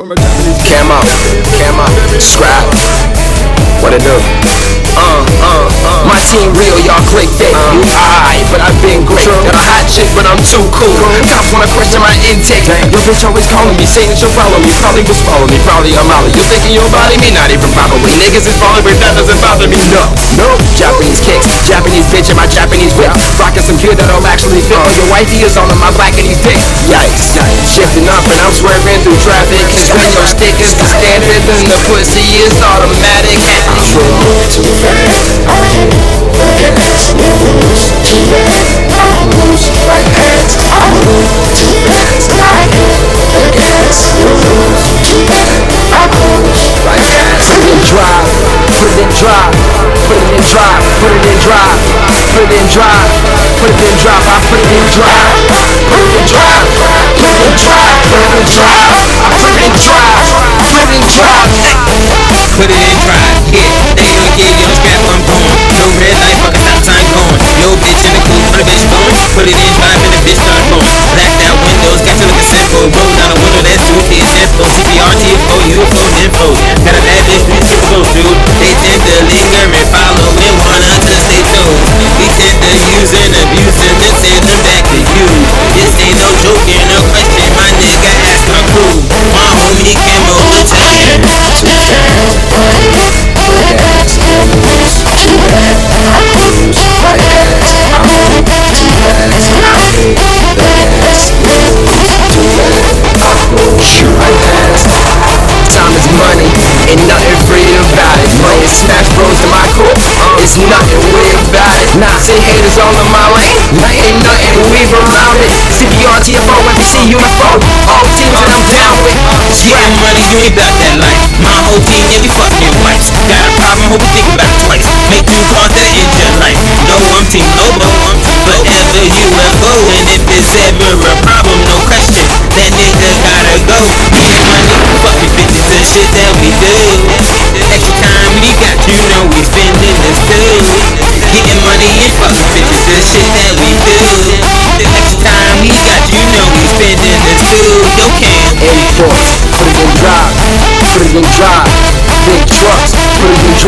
Camo, camo, scrap. What it do? Uh, uh, uh. My team real, y'all click that. You alright, but I've been great. Got a hot chick, but I'm too cool. Cops wanna question my intake. Your bitch always calling me, saying she'll follow me. Probably was following me, probably a molly. You thinking you'll body me? Not even probably. Niggas is falling, but that doesn't bother me. No, no. Japanese kicks, Japanese bitch, and my Japanese whip. Rocking some gear that'll actually fit. Oh, your wifey is on my black and he's dick. Yikes. Shifting up and I'm swerving through traffic. Cause when your stick is the standard, then the pussy is automatic. Too fast, I Put it in drive and the bitch start going. Blacked out windows, got to look simple. Roll down a window, that's two kids info. CPR, TFO, UFO, info. Got a bad bitch, three typical dude. They tend to linger Say haters all in my lane, ain't nothing weave around it. CPR, TFO, FBC, UFO, all teams that I'm down with. Getting money, you ain't about that life. My whole team, yeah, we fucking wives. Got a problem, hope you think about it twice.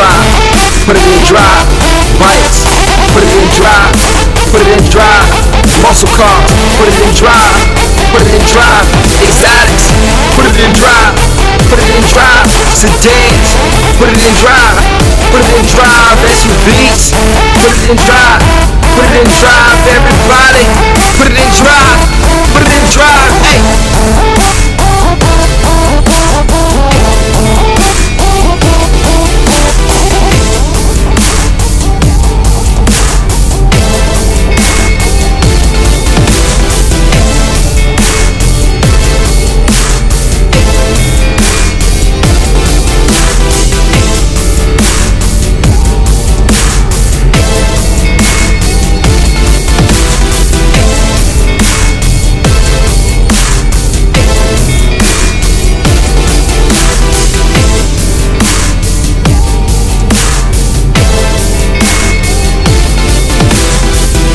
Put it in drive, put it in drive. Bikes, put it in drive, put it in drive. Muscle cars, put it in drive, put it in drive. Exotics, put it in drive, put it in drive. Sedans, put it in drive, put it in drive. SUVs, put it in drive, put it in drive. Every